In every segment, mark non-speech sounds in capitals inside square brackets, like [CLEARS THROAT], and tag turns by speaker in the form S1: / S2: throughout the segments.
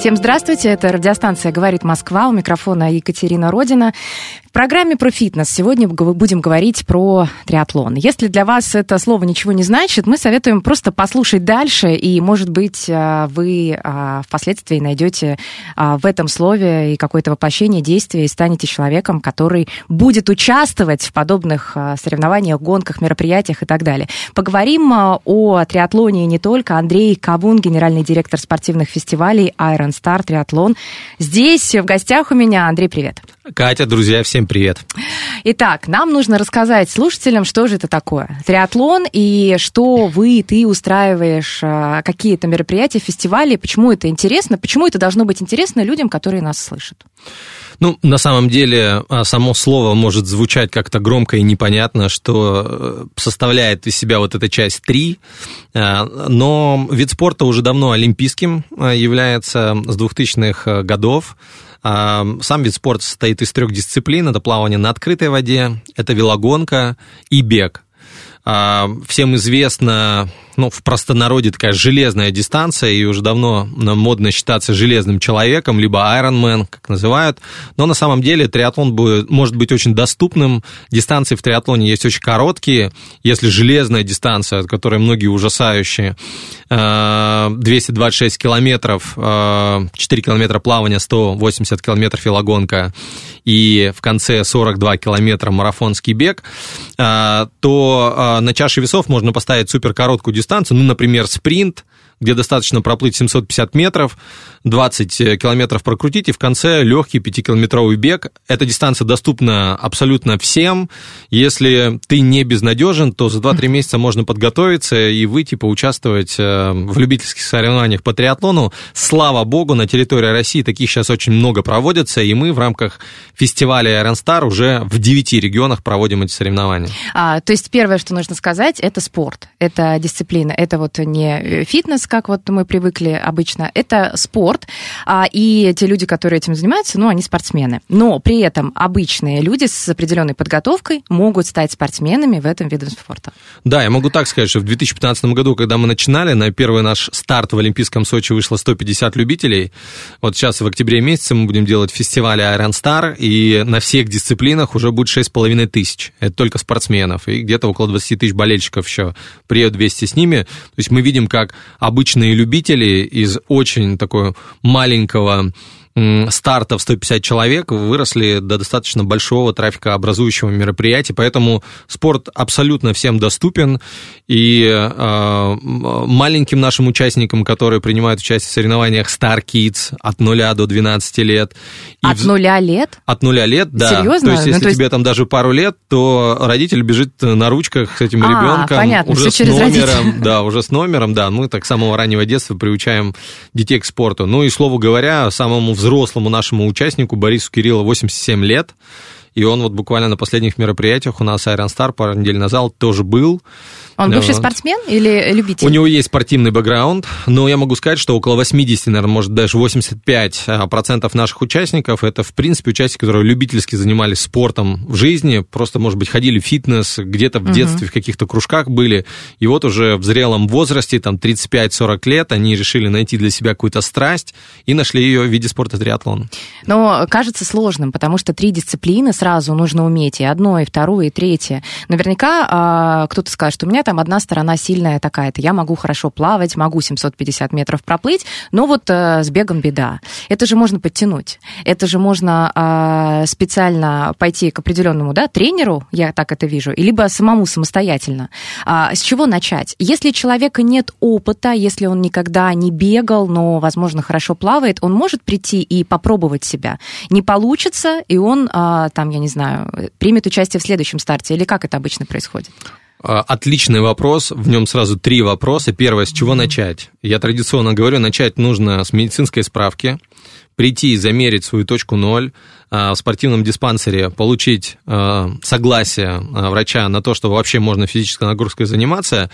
S1: Всем здравствуйте, это радиостанция «Говорит Москва», у микрофона Екатерина Родина. В программе про фитнес сегодня будем говорить про триатлон. Если для вас это слово ничего не значит, мы советуем просто послушать дальше, и, может быть, а, вы а, впоследствии найдете а, в этом слове и какое-то воплощение действия и станете человеком, который будет участвовать в подобных соревнованиях, гонках, мероприятиях и так далее. Поговорим о триатлоне не только. Андрей Кавун, генеральный директор спортивных фестивалей Iron Star Триатлон. Здесь в гостях у меня. Андрей, привет.
S2: Катя, друзья, всем привет.
S1: Итак, нам нужно рассказать слушателям, что же это такое. Триатлон и что вы, ты устраиваешь, а, какие-то мероприятия, фестивали, почему это интересно, почему это должно быть интересно людям, которые нас слышат.
S2: Ну, на самом деле, а, само слово может звучать как-то громко и непонятно, что э, составляет из себя вот эта часть 3, но вид спорта уже давно олимпийским а, является с 2000-х годов. А, Сам вид спорта состоит из трех дисциплин. Это плавание на открытой воде, это велогонка и бег. А, Всем известно, ну, в простонародье такая железная дистанция, и уже давно модно считаться железным человеком, либо Ironman, как называют. Но на самом деле триатлон будет, может быть очень доступным. Дистанции в триатлоне есть очень короткие. Если железная дистанция, от которой многие ужасающие, э, 226 километров, э, 4 километра плавания, 180 километров велогонка, и в конце 42 километра марафонский бег, э, то э, на чаше весов можно поставить суперкороткую дистанцию, ну, например, спринт, где достаточно проплыть 750 метров, 20 километров прокрутить, и в конце легкий 5-километровый бег. Эта дистанция доступна абсолютно всем. Если ты не безнадежен, то за 2-3 месяца можно подготовиться и выйти поучаствовать э, в любительских соревнованиях по триатлону. Слава богу, на территории России таких сейчас очень много проводятся, и мы в рамках фестиваля Iron Star уже в 9 регионах проводим эти соревнования.
S1: А, то есть первое, что нужно сказать, это спорт, это дисциплина, это вот не э, фитнес, как вот мы привыкли обычно, это спорт, а, и те люди, которые этим занимаются, ну, они спортсмены. Но при этом обычные люди с определенной подготовкой могут стать спортсменами в этом виде спорта.
S2: Да, я могу так сказать, что в 2015 году, когда мы начинали, на первый наш старт в Олимпийском Сочи вышло 150 любителей. Вот сейчас в октябре месяце мы будем делать фестиваль Iron Star, и на всех дисциплинах уже будет 6,5 тысяч. Это только спортсменов. И где-то около 20 тысяч болельщиков еще приедут вместе с ними. То есть мы видим, как обычные любители из очень такого маленького старта в 150 человек выросли до достаточно большого трафикообразующего мероприятия, поэтому спорт абсолютно всем доступен, и э, маленьким нашим участникам, которые принимают участие в соревнованиях Star Kids от 0 до 12 лет.
S1: От
S2: вз-
S1: нуля лет?
S2: От нуля лет, да.
S1: Серьезно?
S2: То есть,
S1: Ну,
S2: если
S1: то есть-
S2: тебе там даже пару лет, то родитель бежит на ручках с этим
S1: А,
S2: ребенком.
S1: понятно,
S2: уже
S1: всё
S2: с
S1: через
S2: номером,
S1: родителя. [LAUGHS]
S2: да, уже с номером, да. Мы так с самого раннего детства приучаем детей к спорту. Ну и, слову говоря, самому взрослому нашему участнику Борису Кириллу 87 лет. И он вот буквально на последних мероприятиях у нас Iron Star пару недель назад тоже был.
S1: Он бывший
S2: Вот.
S1: спортсмен или любитель?
S2: У него есть спортивный бэкграунд, но я могу сказать, что около 80, наверное, может даже 85 а, процентов наших участников это, в принципе, участники, которые любительски занимались спортом в жизни, просто, может быть, ходили в фитнес, где-то в детстве в каких-то кружках были, и вот уже в зрелом возрасте, там, 35-40 лет, они решили найти для себя какую-то страсть и нашли ее в виде спорта триатлон.
S1: Но кажется сложным, потому что три дисциплины сразу нужно уметь, и одно, и второе, и третье. Наверняка а, кто-то скажет, что у меня там одна сторона сильная такая-то, я могу хорошо плавать, могу 750 метров проплыть, но вот а, с бегом беда. Это же можно подтянуть, это же можно а, специально пойти к определенному да, тренеру, я так это вижу, либо самому самостоятельно. А, с чего начать? Если человека нет опыта, если он никогда не бегал, но, возможно, хорошо плавает, он может прийти и попробовать себя. Не получится, и он, а, там, я не знаю, примет участие в следующем старте, или как это обычно происходит?
S2: А, Отличный вопрос. В нем сразу три вопроса. Первое, с чего начать? Я традиционно говорю, начать нужно с медицинской справки, прийти и замерить свою точку ноль, в спортивном диспансере получить а, согласие а, врача на то, что вообще можно физической нагрузкой заниматься.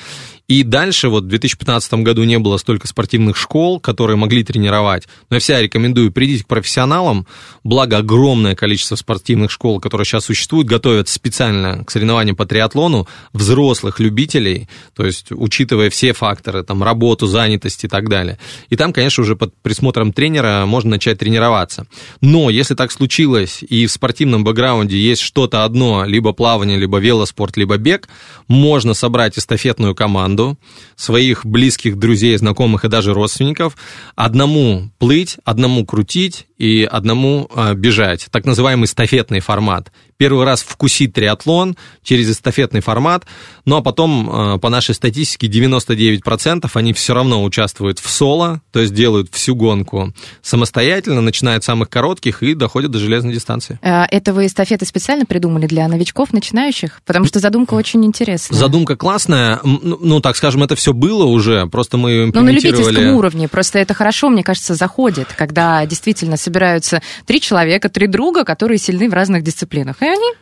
S2: И дальше, вот в 2015 году не было столько спортивных школ, которые могли тренировать. Но я всегда рекомендую, придите к профессионалам, благо огромное количество спортивных школ, которые сейчас существуют, готовят специально к соревнованиям по триатлону взрослых любителей, то есть учитывая все факторы, там, работу, занятость и так далее. И там, конечно, уже под присмотром тренера можно начать тренироваться. Но если так случилось, и в спортивном бэкграунде есть что-то одно, либо плавание, либо велоспорт, либо бег, можно собрать эстафетную команду, своих близких друзей, знакомых и даже родственников, одному плыть, одному крутить и одному э, бежать. Так называемый эстафетный формат. Первый раз вкусить триатлон через эстафетный формат, ну а потом, э, по нашей статистике, 99% они все равно участвуют в соло, то есть делают всю гонку самостоятельно, начиная от самых коротких и доходят до железной дистанции.
S1: Э, Это вы эстафеты специально придумали для новичков, начинающих? Потому что задумка очень интересная.
S2: Задумка классная, ну, ну, так скажем, это все было уже, просто мы ее
S1: Ну, на
S2: имплементировали.
S1: любительском уровне. Просто это хорошо, мне кажется, заходит, когда действительно собираются три человека, три друга, которые сильны в разных дисциплинах. Они?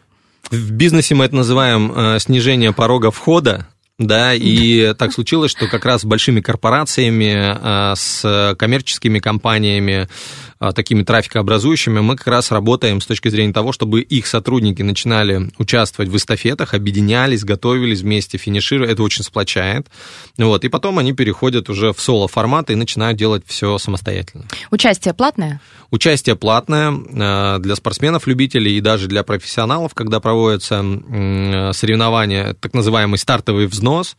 S2: В бизнесе мы это называем э, снижение порога входа, да, и так случилось, что как раз с большими корпорациями, э, с коммерческими компаниями, такими трафикообразующими, мы как раз работаем с точки зрения того, чтобы их сотрудники начинали участвовать в эстафетах, объединялись, готовились вместе, финишировали, это очень сплочает, вот, и потом они переходят уже в соло-формат и начинают делать все самостоятельно.
S1: участие платное.
S2: Участие платное э, для спортсменов-любителей и даже для профессионалов, когда проводятся соревнования, так называемый стартовый взнос,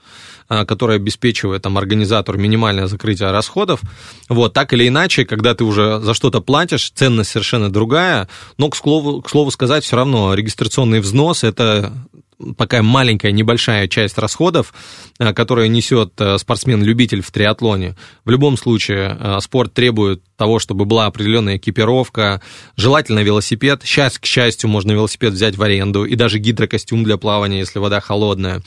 S2: э, который обеспечивает там, организатору минимальное закрытие расходов. Вот, так или иначе, когда ты уже за что-то платишь, ценность совершенно другая, но, к слову, к слову сказать, все равно регистрационный взнос – это такая маленькая, небольшая часть расходов, э, которая несет э, спортсмен-любитель в триатлоне. В любом случае, э, спорт требует того, чтобы была определенная экипировка, желательно велосипед. Сейчас, к счастью, можно велосипед взять в аренду, и даже гидрокостюм для плавания, если вода холодная.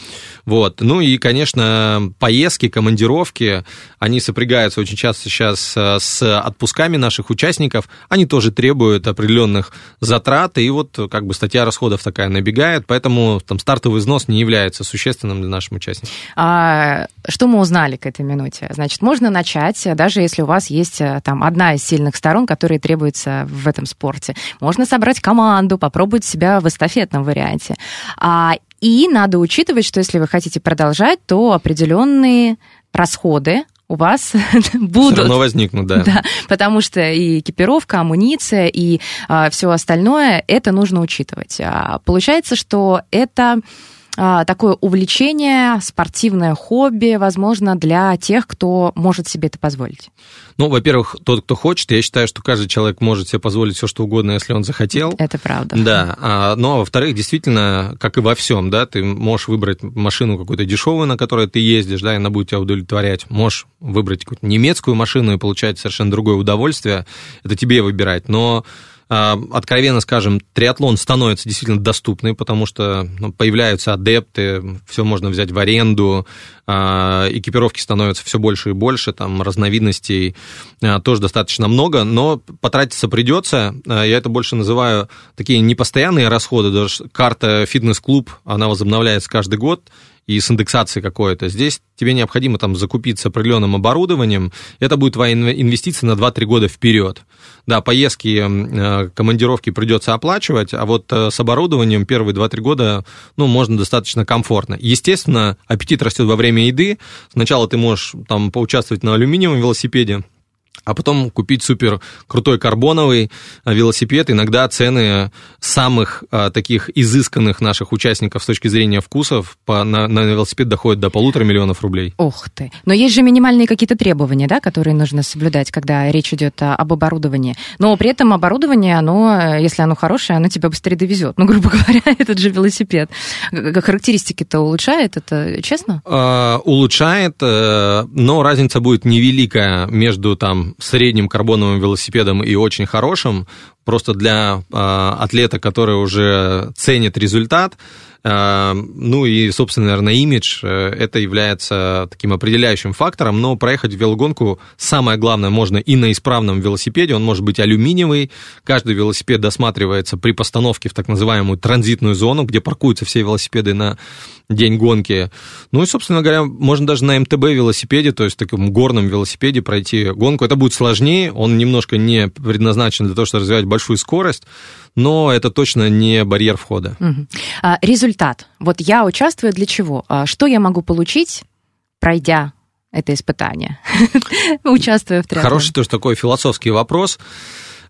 S2: Вот. Ну и, конечно, поездки, командировки, они сопрягаются очень часто сейчас с отпусками наших участников, они тоже требуют определенных затрат, и вот как бы статья расходов такая набегает, поэтому там стартовый взнос не является существенным для наших участников.
S1: А, что мы узнали к этой минуте? Значит, можно начать, даже если у вас есть э, там одна из сильных сторон, которые требуются в этом спорте. Можно собрать команду, попробовать себя в эстафетном варианте. А, и надо учитывать, что если вы хотите продолжать, то определенные расходы у вас [LAUGHS] будут.
S2: Все равно возникнут, да.
S1: Да, потому что и экипировка, амуниция и а, все остальное, это нужно учитывать. А, получается, что это такое увлечение, спортивное хобби, возможно, для тех, кто может себе это позволить.
S2: Ну, во-первых, тот, кто хочет, я считаю, что каждый человек может себе позволить все, что угодно, если он захотел.
S1: Это правда.
S2: Да, а, ну, а во-вторых, действительно, как и во всем, да, ты можешь выбрать машину какую-то дешевую, на которой ты ездишь, да, и она будет тебя удовлетворять. Можешь выбрать какую-то немецкую машину и получать совершенно другое удовольствие. Это тебе выбирать. Но а, откровенно скажем, триатлон становится действительно доступный, потому что ну, появляются адепты, все можно взять в аренду, а, экипировки становятся все больше и больше, там разновидностей а, тоже достаточно много, но потратиться придется. Я это больше называю такие непостоянные расходы, даже карта фитнес-клуб, она возобновляется каждый год, и с индексацией какой-то. Здесь тебе необходимо там закупиться определенным оборудованием. Это будет твоя инвестиция на 2-3 года вперед. Да, поездки, командировки придется оплачивать, а вот с оборудованием первые 2-3 года, ну, можно достаточно комфортно. Естественно, аппетит растет во время еды. Сначала ты можешь там поучаствовать на алюминиевом велосипеде, а потом купить супер крутой карбоновый велосипед. Иногда цены самых а, таких изысканных наших участников с точки зрения вкусов по, на, на велосипед доходят до полутора миллионов рублей.
S1: Ух ты. Но есть же минимальные какие-то требования, да, которые нужно соблюдать, когда речь идет об оборудовании. Но при этом оборудование, оно, если оно хорошее, оно тебя быстрее довезет. Ну, [LAUGHS] грубо говоря, этот же велосипед. Характеристики-то улучшает, это честно?
S2: Улучшает, э, но разница будет невеликая между там средним карбоновым велосипедом и очень хорошим. Просто для э, атлета, который уже ценит результат, Э, ну и, собственно, наверное, имидж, э, это является таким определяющим фактором, но проехать велогонку самое главное можно и на исправном велосипеде, он может быть алюминиевый, каждый велосипед досматривается при постановке в так называемую транзитную зону, где паркуются все велосипеды на день гонки. Ну и, собственно говоря, можно даже на МТБ велосипеде, то есть таком горном велосипеде пройти гонку. Это будет сложнее, он немножко не предназначен для того, чтобы развивать большую скорость, но это точно не барьер входа.
S1: Угу. А, результат. Вот я участвую для чего? А, что я могу получить, пройдя это испытание, [LAUGHS] участвуя в триатлоне?
S2: Хороший тоже такой философский вопрос.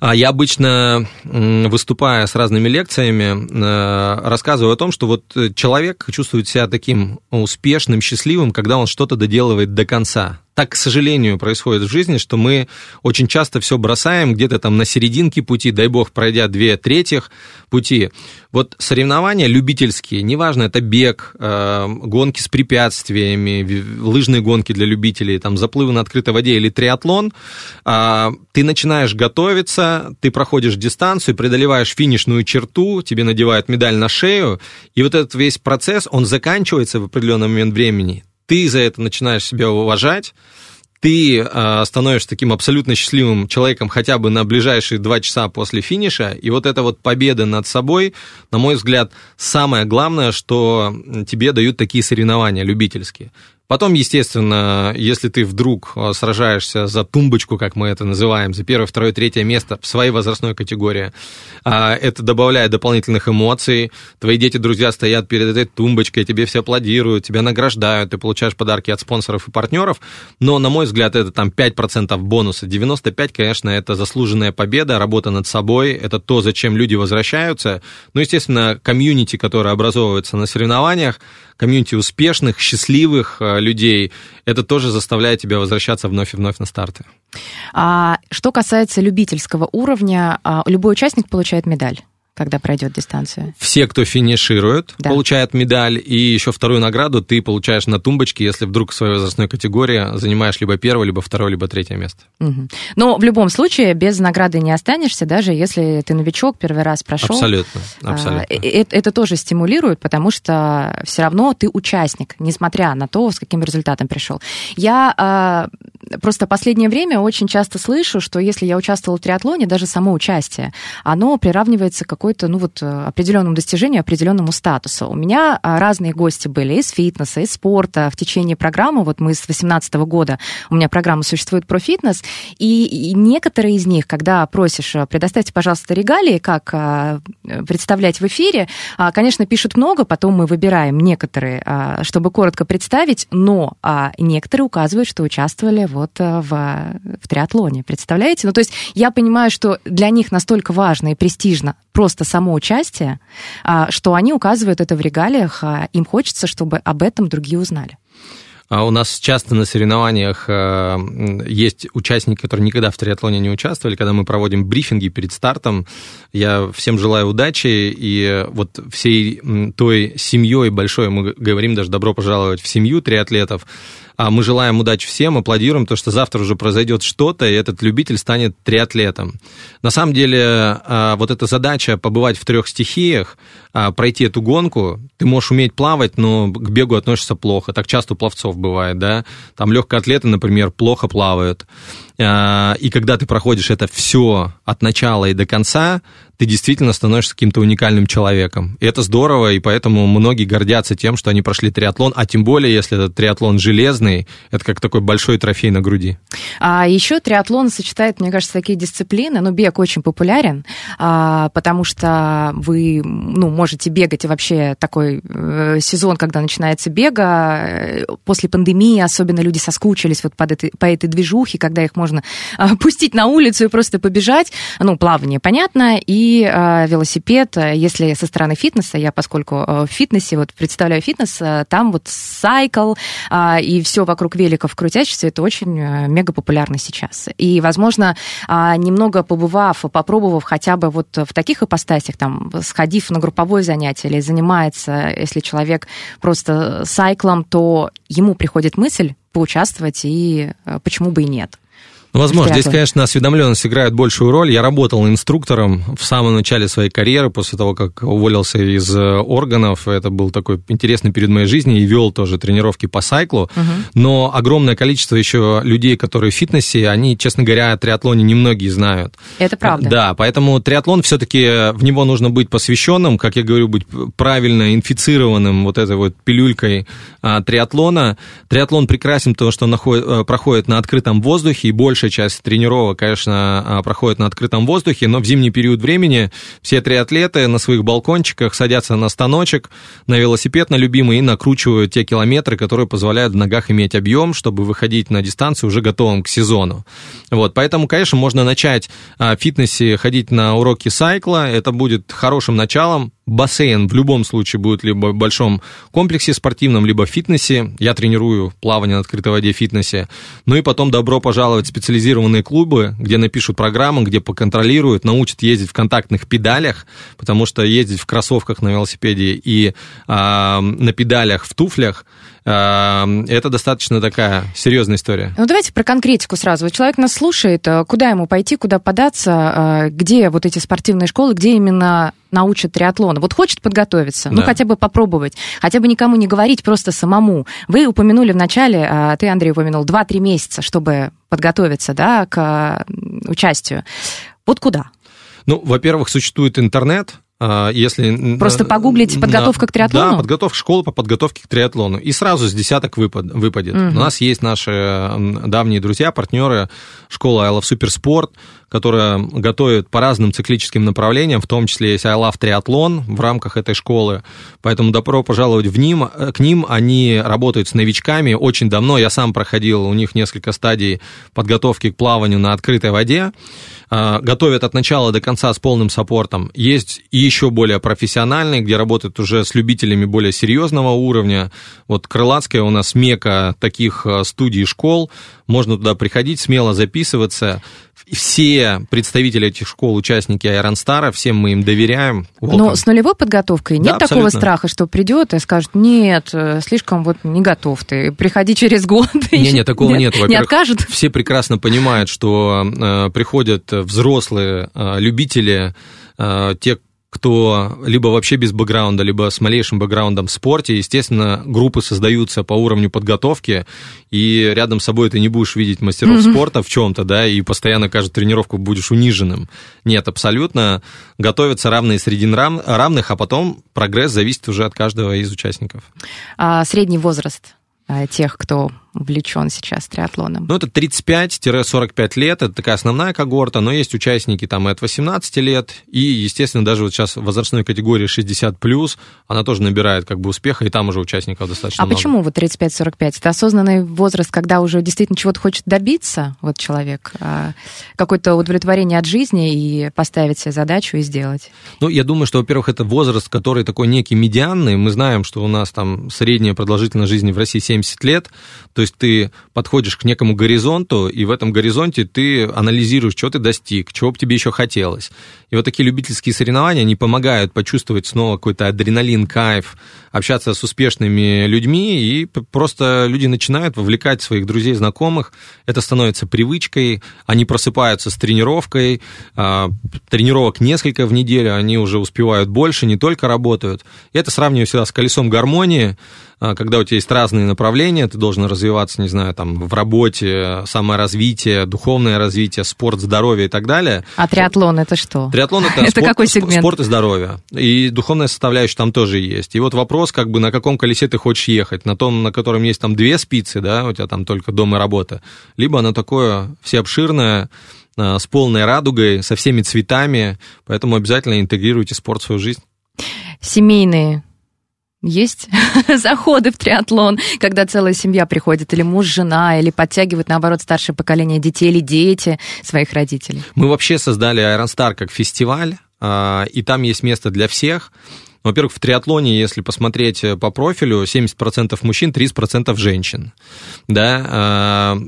S2: А я обычно, выступая с разными лекциями, э, рассказываю о том, что вот человек чувствует себя таким успешным, счастливым, когда он что-то доделывает до конца так, к сожалению, происходит в жизни, что мы очень часто все бросаем где-то там на серединке пути, дай бог, пройдя две третьих пути. Вот соревнования любительские, неважно, это бег, э, гонки с препятствиями, лыжные гонки для любителей, там, заплывы на открытой воде или триатлон, э, ты начинаешь готовиться, ты проходишь дистанцию, преодолеваешь финишную черту, тебе надевают медаль на шею, и вот этот весь процесс, он заканчивается в определенный момент времени, ты за это начинаешь себя уважать, ты э, становишься таким абсолютно счастливым человеком хотя бы на ближайшие два часа после финиша, и вот эта вот победа над собой, на мой взгляд, самое главное, что тебе дают такие соревнования любительские. Потом, естественно, если ты вдруг э, сражаешься за тумбочку, как мы это называем, за первое, второе, третье место в своей возрастной категории, а, это добавляет дополнительных эмоций. Твои дети, друзья стоят перед этой тумбочкой, тебе все аплодируют, тебя награждают, ты получаешь подарки от спонсоров и партнеров. Но, на мой взгляд, это там 5% бонуса. 95%, конечно, это заслуженная победа, работа над собой, это то, зачем люди возвращаются. Ну, естественно, комьюнити, которое образовывается на соревнованиях, комьюнити успешных, счастливых э, людей, это тоже заставляет тебя возвращаться вновь и вновь на старты.
S1: А, что касается любительского уровня, а, любой участник получает медаль когда пройдет дистанцию?
S2: Все, кто финиширует, да. получают медаль, и еще вторую награду ты получаешь на тумбочке, если вдруг в своей возрастной категории занимаешь либо первое, либо второе, либо третье место.
S1: Угу. Но в любом случае без награды не останешься, даже если ты новичок, первый раз прошел.
S2: Абсолютно, а, абсолютно.
S1: Это, это тоже стимулирует, потому что все равно ты участник, несмотря на то, с каким результатом пришел. Я а, просто последнее время очень часто слышу, что если я участвовала в триатлоне, даже само участие, оно приравнивается к какой-то, ну вот, определенному достижению, определенному статусу. У меня а, разные гости были из фитнеса, из спорта. В течение программы, вот мы с 2018 года, у меня программа существует про фитнес, и, некоторые из них, когда просишь, а, предоставьте, пожалуйста, регалии, как а, представлять в эфире, конечно, пишут много, потом мы выбираем некоторые, чтобы коротко представить, но некоторые указывают, что участвовали вот э, в, в триатлоне. Представляете? Ну, то есть я понимаю, что для них настолько важно и престижно просто само участие, а, что они указывают это в регалиях, а им хочется, чтобы об этом другие узнали.
S2: А у нас часто на соревнованиях э, есть участники, которые никогда в триатлоне не участвовали. Когда мы проводим брифинги перед стартом, я всем желаю удачи. И вот всей той семьей большой, мы говорим даже добро пожаловать в семью триатлетов, мы желаем удачи всем, аплодируем, то что завтра уже произойдет что-то, и этот любитель станет триатлетом. На самом деле, а, вот эта задача побывать в трех стихиях, а, пройти эту гонку, ты можешь уметь плавать, но к бегу относишься плохо. Так часто у пловцов бывает, да. Там легкоатлеты, например, плохо плавают. А, и когда ты проходишь это все от начала и до конца, ты действительно становишься каким-то уникальным человеком. И это здорово, и поэтому многие гордятся тем, что они прошли триатлон, а тем более, если этот триатлон железный, это как такой большой трофей на груди.
S1: А еще триатлон сочетает, мне кажется, такие дисциплины. Ну, бег очень популярен, а, потому что вы ну, можете бегать, и вообще такой э, сезон, когда начинается бега, э, после пандемии особенно люди соскучились вот под этой, по этой движухе, когда их можно а, [LAUGHS] пустить на улицу и просто побежать. Ну, плавание, понятно, и э, велосипед, э, если со стороны фитнеса, я поскольку в фитнесе, вот представляю фитнес, там вот сайкл и все вокруг великов крутящихся, это очень мега популярно сейчас. И, возможно, немного побывав, попробовав хотя бы вот в таких ипостасях, там, сходив на групповое занятие или занимается, если человек просто сайклом, то ему приходит мысль поучаствовать, и почему бы и нет.
S2: Возможно, здесь, конечно, осведомленность играет большую роль. Я работал инструктором в самом начале своей карьеры, после того, как уволился из э, органов. Это был такой интересный период моей жизни и вел тоже тренировки по сайклу. Но огромное количество еще людей, которые в фитнесе, они, честно говоря, о триатлоне немногие знают.
S1: Это правда.
S2: Да, поэтому триатлон все-таки в него нужно быть посвященным, как я говорю, быть правильно инфицированным вот этой вот пилюлькой а, триатлона. Триатлон прекрасен, потому что он находит- э, проходит на открытом воздухе, и большая часть тренировок, конечно, а, проходит на открытом воздухе, но в зимний период времени все триатлеты на своих балкончиках садятся на станочек, на велосипед на любимый и накручивают те километры, которые позволяют в ногах иметь объем, чтобы выходить на дистанцию уже готовым к сезону. Вот, поэтому, конечно, можно начать а, в фитнесе ходить на уроки сайкла, это будет хорошим началом. Бассейн в любом случае будет либо в большом комплексе спортивном, либо в фитнесе. Я тренирую плавание на открытой воде в фитнесе. Ну и потом добро пожаловать в специализированные клубы, где напишут программы, где поконтролируют, научат ездить в контактных педалях, потому что ездить в кроссовках на велосипеде и а, на педалях в туфлях это достаточно такая серьезная история.
S1: Ну, давайте про конкретику сразу. Вот человек нас слушает, э, куда ему пойти, куда податься, э, где вот эти спортивные школы, где именно научат триатлону. Вот хочет подготовиться, ну,
S2: Да.
S1: хотя бы попробовать, хотя бы никому не говорить, просто самому. Вы упомянули в начале, а, ты, Андрей, упомянул, 2-3 месяца, чтобы подготовиться, да, к участию. Вот куда?
S2: Ну, во-первых, существует интернет. А, Если
S1: Просто погуглите
S2: на-
S1: «Подготовка к триатлону»?
S2: Да, подготовка школы по подготовке к триатлону. И сразу с десяток выпад, выпадет.
S1: Мгм.
S2: У нас есть наши давние друзья, партнеры, школа I Love Суперспорт, которая готовит по разным циклическим направлениям, в том числе есть I Love Триатлон в рамках этой школы. Поэтому добро пожаловать в ним, э, к ним. Они работают с новичками очень давно. Я сам проходил у них несколько стадий подготовки к плаванию на открытой воде. А, Готовят от начала до конца с полным саппортом. Есть еще более профессиональные, где работают уже с любителями более серьезного уровня. Вот Крылатская у нас мека таких э, студий и школ. Можно туда приходить, смело записываться. Все представители этих школ, участники Star, всем мы им доверяем.
S1: Но
S2: Welcome.
S1: с нулевой подготовкой нет
S2: Да,
S1: такого
S2: абсолютно.
S1: страха, что придет и скажет, нет, э, слишком вот не готов ты, приходи через год. [LAUGHS]
S2: Не-не, такого нет.
S1: Не
S2: Во-первых,
S1: откажут?
S2: Все прекрасно понимают, что э, приходят взрослые э, любители, э, те, кто либо вообще без бэкграунда, либо с малейшим бэкграундом в спорте. Естественно, группы создаются по уровню подготовки, и рядом с собой ты не будешь видеть мастеров спорта в чем-то, да, и постоянно каждую тренировку будешь униженным. Нет, абсолютно. Готовятся равные среди рав- равных, а потом прогресс зависит уже от каждого из участников.
S1: А средний возраст а, тех, кто увлечен сейчас триатлоном?
S2: Ну, это 35-45 лет, это такая основная когорта, но есть участники там и от 18 лет, и, естественно, даже вот сейчас в возрастной категории 60+, она тоже набирает как бы успеха, и там уже участников достаточно
S1: а
S2: много.
S1: почему вот 35-45? Это осознанный возраст, когда уже действительно чего-то хочет добиться, вот человек, а, какое-то удовлетворение от жизни и поставить себе задачу и сделать.
S2: Ну, я думаю, что, во-первых, это возраст, который такой некий медианный. Мы знаем, что у нас там средняя продолжительность жизни в России 70 лет. То есть ты подходишь к некому горизонту, и в этом горизонте ты анализируешь, что ты достиг, чего бы тебе еще хотелось. И вот такие любительские соревнования, они помогают почувствовать снова какой-то адреналин, кайф, общаться с успешными людьми, и просто люди начинают вовлекать своих друзей, знакомых. Это становится привычкой, они просыпаются с тренировкой, а, тренировок несколько в неделю, они уже успевают больше, не только работают. И это сравниваю всегда с колесом гармонии, когда у тебя есть разные направления, ты должен развиваться, не знаю, там, в работе, саморазвитие, духовное развитие, спорт, здоровье и так далее.
S1: А триатлон это что?
S2: Триатлон это, [LAUGHS]
S1: Это
S2: спорт,
S1: какой сегмент?
S2: спорт и здоровье. И духовная составляющая там тоже есть. И вот вопрос, как бы на каком колесе ты хочешь ехать. На том, на котором есть там две спицы, да, у тебя там только дом и работа. Либо оно такое всеобширное, а, с полной радугой, со всеми цветами. Поэтому обязательно интегрируйте спорт в свою жизнь.
S1: Семейные есть [LAUGHS] заходы в триатлон, когда целая семья приходит, или муж, жена, или подтягивают, наоборот, старшее поколение детей, или дети своих родителей.
S2: Мы вообще создали Iron Star как фестиваль, а, и там есть место для всех. Во-первых, в триатлоне, если посмотреть э, по профилю, 70% мужчин, 30% женщин. Да? а,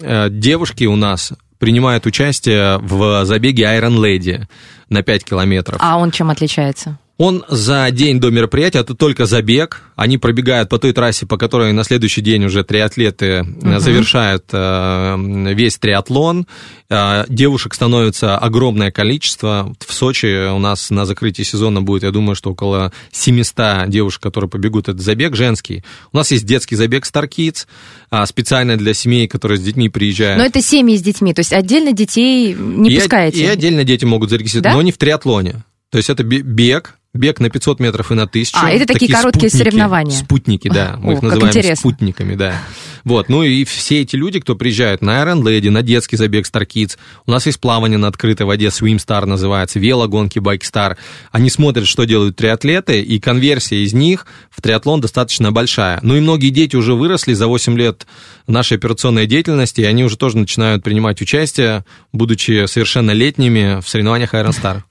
S2: э, Девушки у нас принимают участие в забеге Iron Lady на 5 километров.
S1: А он чем отличается?
S2: Он за день до мероприятия, это только забег. Они пробегают по той трассе, по которой на следующий день уже триатлеты uh завершают э, весь триатлон. Э, девушек становится огромное количество. В Сочи у нас на закрытии сезона будет, я думаю, что около 700 девушек, которые побегут этот забег женский. У нас есть детский забег Star Kids, а, специально для семей, которые с детьми приезжают.
S1: Но это семьи с детьми, то есть отдельно детей не
S2: и,
S1: пускаете?
S2: И отдельно дети могут зарегистрироваться,
S1: да?
S2: но не в триатлоне. То есть это бег, бег на 500 метров и на 1000.
S1: А, это такие, короткие
S2: спутники,
S1: соревнования.
S2: Спутники, да. Мы
S1: О,
S2: их называем
S1: интересно.
S2: спутниками, да. Вот, ну и все эти люди, кто приезжают на Iron Lady, на детский забег Star Kids, у нас есть плавание на открытой воде, Swim Star называется, велогонки Bike Star. Они смотрят, что делают триатлеты, и конверсия из них в триатлон достаточно большая. Ну и многие дети уже выросли за 8 лет нашей операционной деятельности, и они уже тоже начинают принимать участие, будучи совершеннолетними в соревнованиях Iron Star.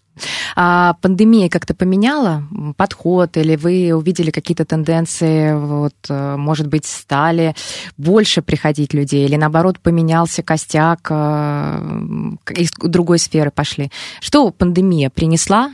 S1: А пандемия как-то поменяла подход, или вы увидели какие-то тенденции, вот, э, может быть, стали больше приходить людей, или наоборот поменялся костяк, э, из другой сферы пошли? Что пандемия принесла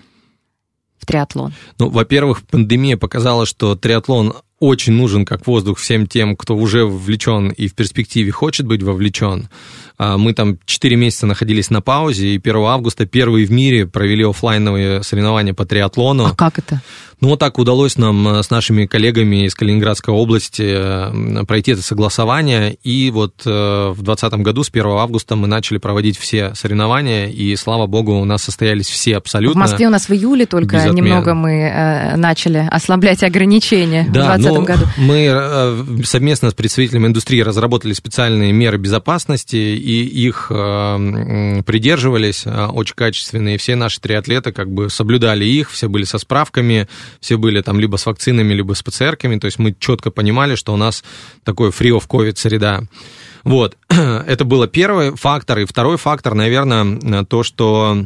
S1: в триатлон?
S2: Ну, во-первых, пандемия показала, что триатлон очень нужен как воздух всем тем, кто уже вовлечен и в перспективе хочет быть вовлечен. А, Мы там 4 месяца находились на паузе, и 1 августа первые в мире провели оффлайновые соревнования по триатлону.
S1: А как это?
S2: Ну, вот так удалось нам э, с нашими коллегами из Калининградской области э, пройти это согласование, и вот э, в 2020 году с 1 августа мы начали проводить все соревнования, и, слава богу, у нас состоялись все абсолютно.
S1: В Москве у нас в июле только немного мы начали ослаблять ограничения
S2: Да,
S1: в 2020
S2: ну,
S1: году.
S2: мы э, совместно с представителями индустрии разработали специальные меры безопасности, и их э, придерживались э, очень качественные. Все наши триатлеты как бы соблюдали их, все были со справками, все были там либо с вакцинами, либо с ПЦРками, то есть мы четко понимали, что у нас такой free of COVID среда. Вот, [CLEARS THROAT] это было первый фактор. И второй фактор, наверное, то, что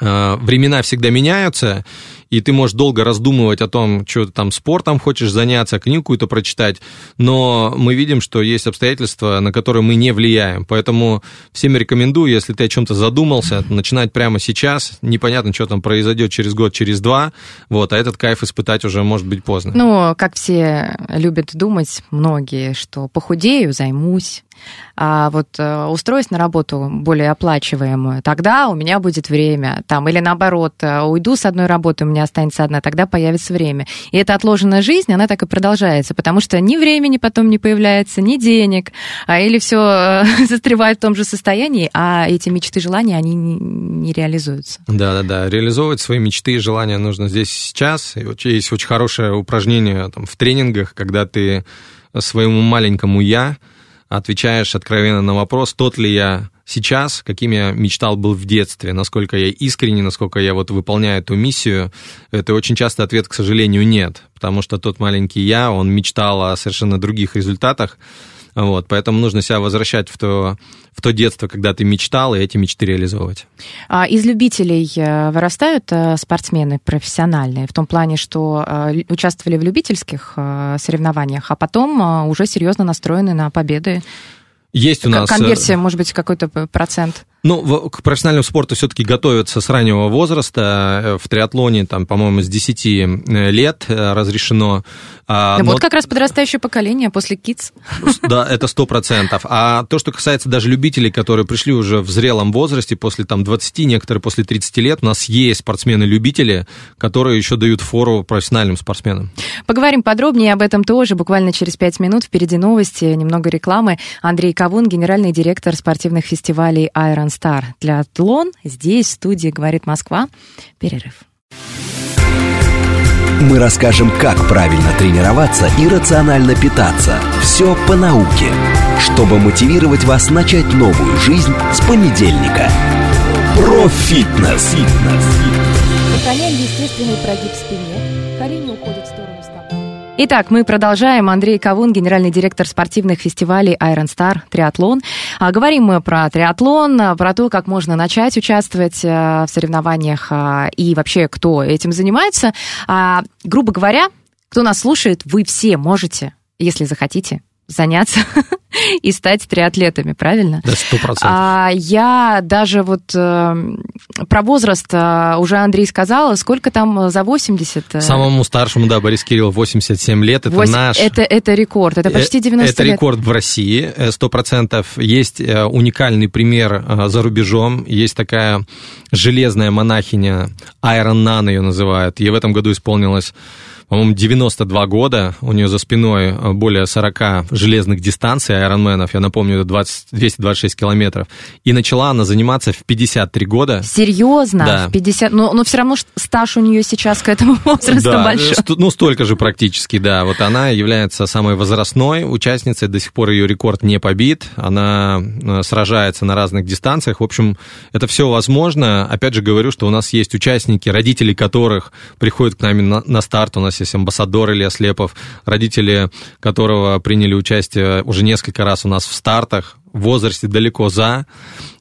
S2: времена всегда меняются, и ты можешь долго раздумывать о том, что ты там спортом хочешь заняться, книгу какую-то прочитать, но мы видим, что есть обстоятельства, на которые мы не влияем. Поэтому всем рекомендую, если ты о чем-то задумался, начинать прямо сейчас. Непонятно, что там произойдет через год, через два, вот, а этот кайф испытать уже может быть поздно.
S1: Ну, как все любят думать, многие, что похудею, займусь, а вот э, устроюсь на работу более оплачиваемую, тогда у меня будет время, там, или наоборот, э, уйду с одной работы, у меня останется одна, тогда появится время. И эта отложенная жизнь, она так и продолжается, потому что ни времени потом не появляется, ни денег, а или все [LAUGHS] застревает в том же состоянии, а эти мечты, желания, они не, реализуются.
S2: Да-да-да, реализовывать свои мечты и желания нужно здесь сейчас. И есть очень хорошее упражнение там, в тренингах, когда ты своему маленькому «я» отвечаешь откровенно на вопрос, тот ли я сейчас, каким я мечтал был в детстве, насколько я искренне, насколько я вот выполняю эту миссию, это очень часто ответ, к сожалению, нет, потому что тот маленький я, он мечтал о совершенно других результатах, вот, поэтому нужно себя возвращать в то, в то детство, когда ты мечтал, и эти мечты реализовывать.
S1: А из любителей э, вырастают э, спортсмены профессиональные, в том плане, что э, участвовали в любительских соревнованиях, а потом уже серьезно настроены на победы.
S2: Есть у нас...
S1: Конверсия, может быть, какой-то процент.
S2: Ну, к профессиональному спорту все-таки готовятся с раннего возраста. Э, В триатлоне, там, по-моему, с 10 лет э, разрешено. А,
S1: Да
S2: но-
S1: Вот как раз подрастающее поколение после КИЦ.
S2: Да, это сто процентов. А то, что касается даже любителей, которые пришли уже в зрелом возрасте, после там 20, некоторые после 30 лет, у нас есть спортсмены-любители, которые еще дают фору профессиональным спортсменам.
S1: Поговорим подробнее об этом тоже буквально через пять минут. Впереди новости, немного рекламы. Андрей Кавун, генеральный директор спортивных фестивалей Iron Star. Для Атлон здесь, в студии «Говорит Москва». Перерыв.
S3: Мы расскажем, как правильно тренироваться и рационально питаться. Все по науке, чтобы мотивировать вас начать новую жизнь с понедельника. Профитнес.
S4: Сохраняем естественный прогиб в спине.
S1: Итак, мы продолжаем. Андрей Кавун, генеральный директор спортивных фестивалей Iron Star Триатлон. А, Говорим мы про триатлон, а, про то, как можно начать участвовать а, в соревнованиях и вообще кто этим занимается. Грубо говоря, кто нас слушает, вы все можете, если захотите, заняться [LAUGHS] и стать триатлетами, правильно?
S2: Да, сто процентов.
S1: А я даже вот э, про возраст э, уже Андрей сказала, сколько там за 80? э,
S2: Самому старшему, да, Борис Кирилл, 87 лет. Это
S1: Вось-
S2: наш...
S1: Это, это рекорд, это почти 90
S2: Это
S1: лет.
S2: рекорд в России, э, сто процентов. Есть э, уникальный пример э, за рубежом. Есть такая железная монахиня, Айрон Нан ее называют. Ей в этом году исполнилось по-моему, 92 года, у нее за спиной э, более 40 железных дистанций айронменов, я напомню, это 20, 226 километров, и начала она заниматься в 53 года.
S1: Серьезно?
S2: Да.
S1: В 50... Но, но все равно стаж у нее сейчас к этому [LAUGHS] возрасту
S2: Да,
S1: большой.
S2: сто- ну, столько же практически, да. Вот она является самой возрастной участницей, до сих пор ее рекорд не побит. Она э, сражается на разных дистанциях. В общем, это все возможно. Опять же говорю, что у нас есть участники, родители которых приходят к нам на, на старт. У нас есть амбассадор Илья Слепов, родители которого приняли участие уже несколько раз у нас в стартах в возрасте далеко за.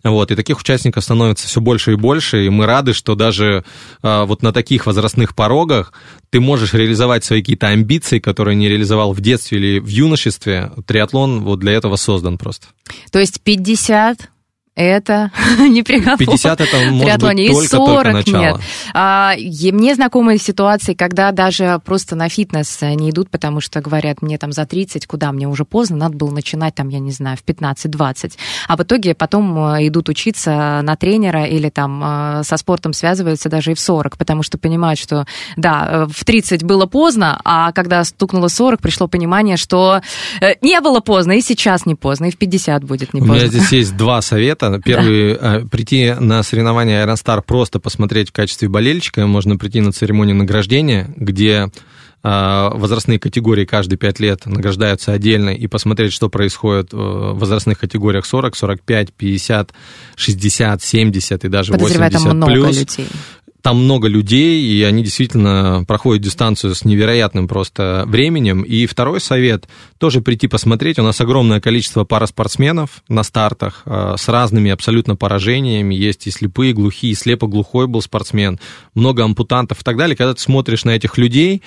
S2: Вот, и таких участников становится все больше и больше, и мы рады, что даже а, вот на таких возрастных порогах ты можешь реализовать свои какие-то амбиции, которые не реализовал в детстве или в юношестве. Триатлон вот для этого создан просто.
S1: То есть 50 это [LAUGHS] не приговор.
S2: 50 это может
S1: триатлоне.
S2: быть
S1: И
S2: только,
S1: 40
S2: только начало.
S1: нет. А, е- мне знакомы ситуации, когда даже просто на фитнес не идут, потому что говорят, мне там за 30, куда мне уже поздно, надо было начинать там, я не знаю, в 15-20. А в итоге потом э, идут учиться на тренера или там э, со спортом связываются даже и в 40, потому что понимают, что да, э, в 30 было поздно, а когда стукнуло 40, пришло понимание, что э, не было поздно, и сейчас не поздно, и в 50 будет не
S2: У
S1: поздно.
S2: меня здесь есть два совета. Первый, э, прийти на соревнования Star просто посмотреть в качестве болельщика. Можно прийти на церемонию награждения, где э, возрастные категории каждые 5 лет награждаются отдельно и посмотреть, что происходит э, в возрастных категориях 40, 45, 50, 60, 70 и даже
S1: Подозреваю,
S2: 80
S1: там много
S2: плюс
S1: людей.
S2: Там много людей, и они действительно проходят дистанцию с невероятным просто временем. И второй совет, тоже прийти посмотреть. У нас огромное количество параспортсменов на стартах э, с разными абсолютно поражениями. Есть и слепые, и глухие, и слепо-глухой был спортсмен, много ампутантов и так далее. Когда ты смотришь на этих людей,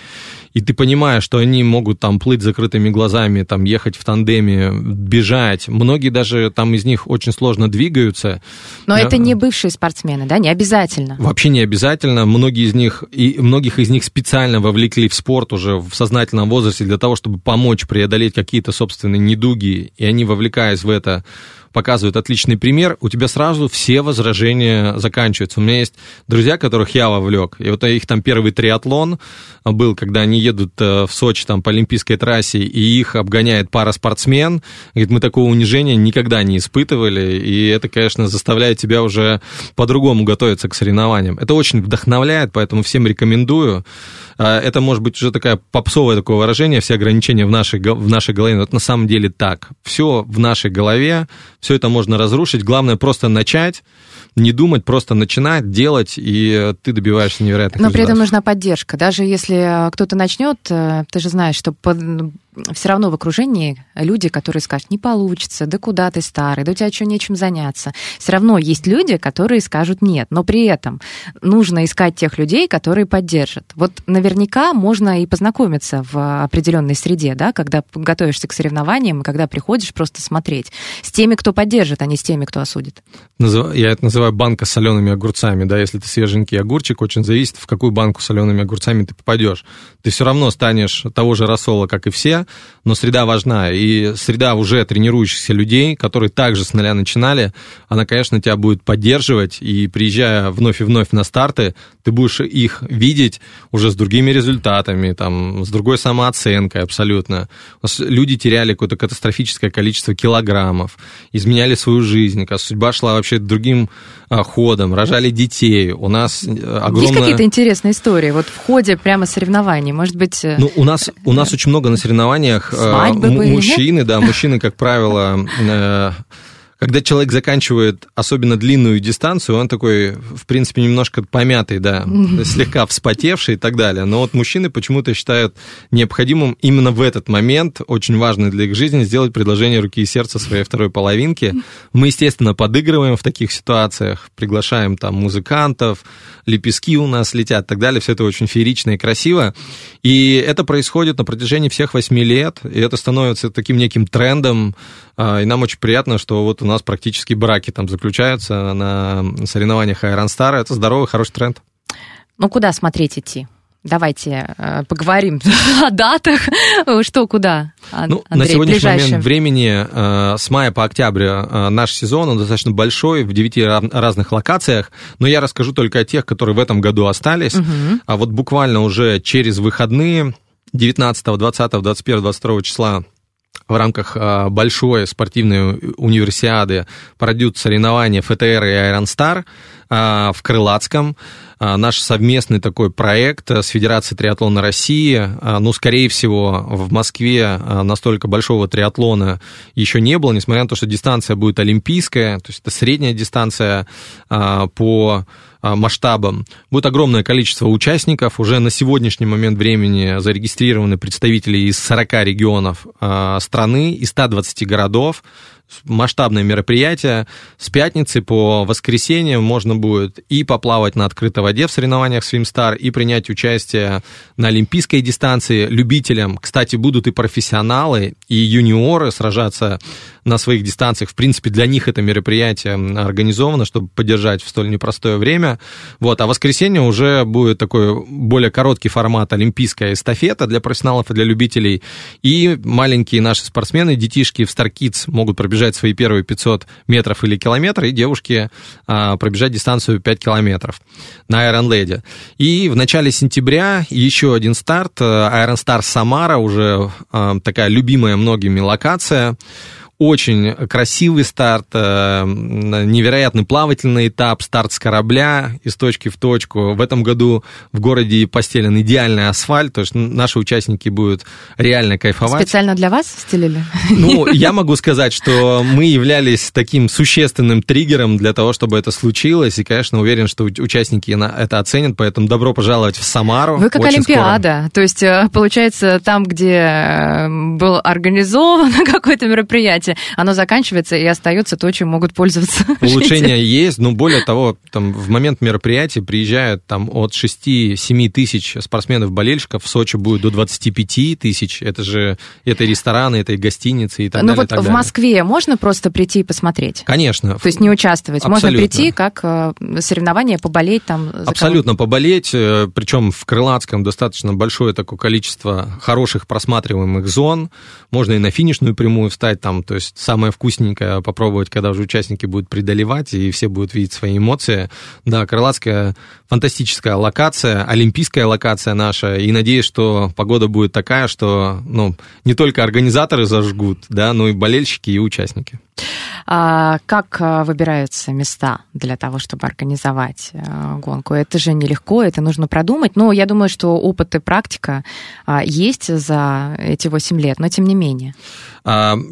S2: и ты понимаешь, что они могут там плыть закрытыми глазами, там ехать в тандеме, бежать. Многие даже там из них очень сложно двигаются.
S1: Но это не бывшие спортсмены, да, не обязательно.
S2: Вообще не обязательно. Многие из них, и многих из них специально вовлекли в спорт уже в сознательном возрасте для того, чтобы помочь преодолеть какие-то собственные недуги, и они, вовлекаясь в это, показывают отличный пример, у тебя сразу все возражения заканчиваются. У меня есть друзья, которых я вовлек, и вот их там первый триатлон был, когда они едут э, в Сочи там по олимпийской трассе, и их обгоняет пара спортсмен. Говорит, мы такого унижения никогда не испытывали, и это, конечно, заставляет тебя уже по-другому готовиться к соревнованиям. Это очень вдохновляет, поэтому всем рекомендую. А, Это может быть уже такая попсовое такое выражение, все ограничения в нашей, в нашей голове, но это на самом деле так. Все в нашей голове, все это можно разрушить. Главное просто начать, не думать, просто начинать, делать, и ты добиваешься невероятных
S1: Но при этом
S2: результатов.
S1: нужна поддержка. Даже если э, кто-то начнет, э, ты же знаешь, что все равно в окружении люди, которые скажут, не получится, да куда ты старый, да у тебя что, нечем заняться. Все равно есть люди, которые скажут нет. Но при этом нужно искать тех людей, которые поддержат. Вот наверняка можно и познакомиться в определенной среде, да, когда готовишься к соревнованиям и когда приходишь просто смотреть с теми, кто поддержит, а не с теми, кто осудит.
S2: Я это называю банка с солеными огурцами, да, если ты свеженький огурчик, очень зависит, в какую банку с солеными огурцами ты попадешь. Ты все равно станешь того же рассола, как и все, но среда важна, и среда уже тренирующихся людей, которые также с нуля начинали, она, конечно, тебя будет поддерживать, и приезжая вновь и вновь на старты, ты будешь их видеть уже с другими результатами, там, с другой самооценкой абсолютно. Люди теряли какое-то катастрофическое количество килограммов, изменяли свою жизнь, судьба шла вообще другим а, ходом, рожали детей. У нас э, огромное...
S1: Есть какие-то интересные истории вот в ходе прямо соревнований? Может быть, э,
S2: Ну, у нас, у нас очень много на соревнованиях э,
S1: Свадьбы
S2: м-
S1: были,
S2: мужчины, да, мужчины, как правило, э, когда человек заканчивает особенно длинную дистанцию, он такой, в принципе, немножко помятый, да, слегка вспотевший и так далее. Но вот мужчины почему-то считают необходимым именно в этот момент, очень важный для их жизни, сделать предложение руки и сердца своей второй половинки. Мы, естественно, подыгрываем в таких ситуациях, приглашаем там музыкантов, лепестки у нас летят и так далее. Все это очень феерично и красиво. И это происходит на протяжении всех восьми лет, и это становится таким неким трендом, а, и нам очень приятно, что вот у нас практически браки там заключаются на соревнованиях Iron Star. Это здоровый, хороший тренд.
S1: Ну, куда смотреть идти? Давайте э, поговорим [LAUGHS] о датах. Что, куда?
S2: Ну, Андрей, на сегодняшний момент времени э, с мая по октябрь э, наш сезон он достаточно большой в девяти разных локациях, но я расскажу только о тех, которые в этом году остались. Угу. А вот буквально уже через выходные 19, 20, 21, 22 числа в рамках а, большой спортивной универсиады пройдут соревнования ФТР и Iron Star а, в Крылатском. А, наш совместный такой проект с Федерацией триатлона России. Ну, скорее всего, в Москве настолько большого триатлона еще не было, несмотря на то, что дистанция будет олимпийская, то есть это средняя дистанция по а, масштабом. Будет огромное количество участников. Уже на сегодняшний момент времени зарегистрированы представители из 40 регионов а, страны, из 120 городов масштабное мероприятие. С пятницы по воскресенье можно будет и поплавать на открытой воде в соревнованиях Swimstar, и принять участие на олимпийской дистанции любителям. Кстати, будут и профессионалы, и юниоры сражаться на своих дистанциях. В принципе, для них это мероприятие организовано, чтобы поддержать в столь непростое время. Вот. А воскресенье уже будет такой более короткий формат олимпийская эстафета для профессионалов и для любителей. И маленькие наши спортсмены, детишки в Kids могут пробежать свои первые 500 метров или километр, и девушки а, пробежать дистанцию 5 километров на Iron Lady. И в начале сентября еще один старт. Iron Star Самара, уже а, такая любимая многими локация очень красивый старт, э, невероятный плавательный этап, старт с корабля из точки в точку. В этом году в городе постелен идеальный асфальт, то есть наши участники будут реально кайфовать.
S1: Специально для вас стелили?
S2: Ну, [LAUGHS] я могу сказать, что мы являлись таким существенным триггером для того, чтобы это случилось, и, конечно, уверен, что участники это оценят, поэтому добро пожаловать в Самару.
S1: Вы как Олимпиада, скоро. то есть, э, получается, там, где э, было организовано [LAUGHS] какое-то мероприятие, мероприятие, оно заканчивается и остается то, чем могут пользоваться. [LAUGHS]
S2: Улучшения есть, но более того, там в момент мероприятия приезжают там от 6-7 тысяч спортсменов-болельщиков, в Сочи будет до 25 тысяч, это же это рестораны, это и гостиницы и так
S1: ну
S2: далее.
S1: Ну вот в далее. Москве можно просто прийти и посмотреть?
S2: Конечно.
S1: То есть не участвовать, Абсолютно. можно прийти как э, соревнование, поболеть там?
S2: Абсолютно поболеть, э, причем в Крылатском достаточно большое такое количество хороших просматриваемых зон, можно и на финишную прямую встать там, то есть самое вкусненькое попробовать, когда уже участники будут преодолевать, и все будут видеть свои эмоции. Да, Крылатская фантастическая локация, олимпийская локация наша, и надеюсь, что погода будет такая, что ну, не только организаторы зажгут, да, но и болельщики и участники.
S1: А как а, выбираются места для того, чтобы организовать а, гонку? Это же нелегко, это нужно продумать. Но я думаю, что опыт и практика а, есть за эти 8 лет, но тем не менее.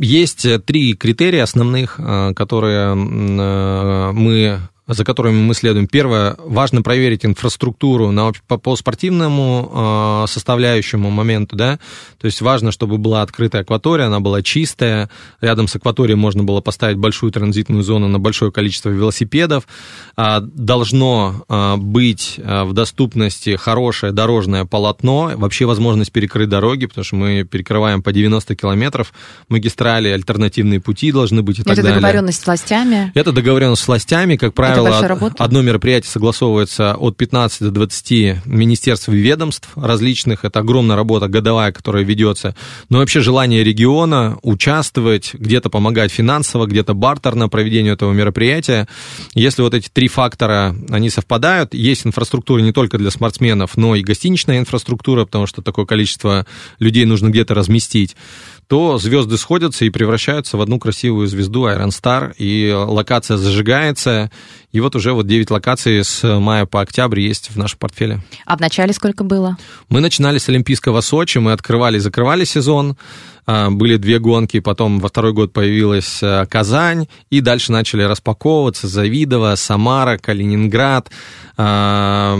S2: Есть три критерия основных, которые мы за которыми мы следуем. Первое, важно проверить инфраструктуру на, по, по спортивному э, составляющему моменту, да, то есть важно, чтобы была открытая акватория, она была чистая, рядом с акваторией можно было поставить большую транзитную зону на большое количество велосипедов, э, должно э, быть э, в доступности хорошее дорожное полотно, вообще возможность перекрыть дороги, потому что мы перекрываем по 90 километров магистрали, альтернативные пути должны быть и
S1: Это
S2: так далее.
S1: Это договоренность с властями?
S2: Это договоренность с властями, как правило, правило, одно мероприятие согласовывается от 15 до 20 министерств и ведомств различных. Это огромная работа годовая, которая ведется. Но вообще желание региона участвовать, где-то помогать финансово, где-то бартерно проведению этого мероприятия. Если вот эти три фактора, они совпадают, есть инфраструктура не только для спортсменов, но и гостиничная инфраструктура, потому что такое количество людей нужно где-то разместить, то звезды сходятся и превращаются в одну красивую звезду Iron Star, и локация зажигается, и вот уже вот 9 локаций с мая по октябрь есть в нашем портфеле.
S1: А в начале сколько было?
S2: Мы начинали с Олимпийского Сочи, мы открывали и закрывали сезон, а, были две гонки, потом во второй год появилась а, Казань, и дальше начали распаковываться Завидово, Самара, Калининград, а,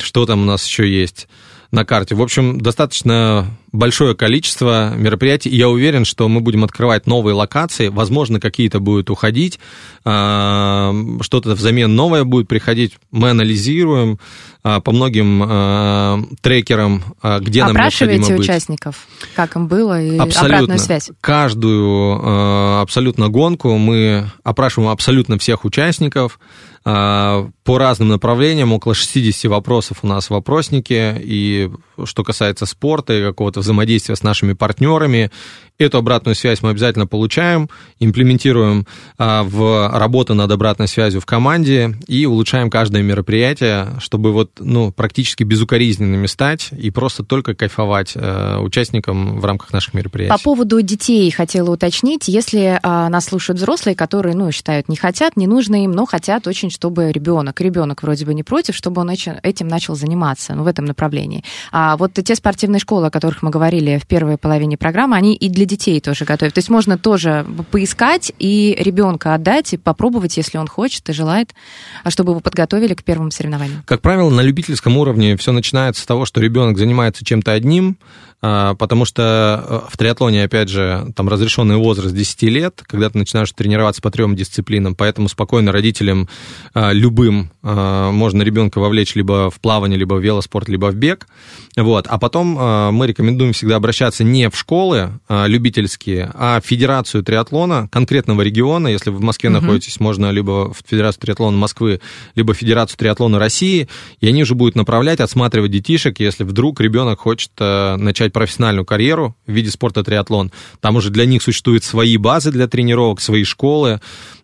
S2: что там у нас еще есть на карте. В общем, достаточно большое количество мероприятий. Я уверен, что мы будем открывать новые локации. Возможно, какие-то будут уходить, а, что-то взамен новое будет приходить. Мы анализируем а, по многим а, трекерам, где нам необходимо быть.
S1: участников, как им было, и абсолютно. обратную связь?
S2: Каждую абсолютно гонку мы опрашиваем абсолютно всех участников, по разным направлениям, около 60 вопросов у нас в вопроснике, и что касается спорта и какого-то взаимодействия с нашими партнерами. Эту обратную связь мы обязательно получаем, имплементируем а, в работу над обратной связью в команде и улучшаем каждое мероприятие, чтобы вот, ну, практически безукоризненными стать и просто только кайфовать э, участникам в рамках наших мероприятий.
S1: По поводу детей хотела уточнить, если а, нас слушают взрослые, которые, ну, считают, не хотят, не нужно им, но хотят очень, чтобы ребенок, ребенок вроде бы не против, чтобы он этим начал заниматься, ну, в этом направлении. А вот те спортивные школы, о которых мы говорили в первой половине программы, они и для детей тоже готовят. То есть можно тоже поискать и ребенка отдать, и попробовать, если он хочет и желает, а чтобы его подготовили к первым соревнованиям.
S2: Как правило, на любительском уровне все начинается с того, что ребенок занимается чем-то одним, потому что э, в триатлоне, опять же, там разрешенный возраст 10 лет, когда ты начинаешь тренироваться по трем дисциплинам, поэтому спокойно родителям а, любым а, можно ребенка вовлечь либо в плавание, либо в велоспорт, либо в бег. Вот. А потом мы рекомендуем всегда обращаться не в школы любительские, а в Федерацию триатлона конкретного региона. Если вы в Москве угу. находитесь, можно либо в Федерацию триатлона Москвы, либо в Федерацию триатлона России, и они уже будут направлять, отсматривать детишек, если вдруг ребенок хочет начать профессиональную карьеру в виде спорта триатлон. Там уже для них существуют свои базы для тренировок, свои школы,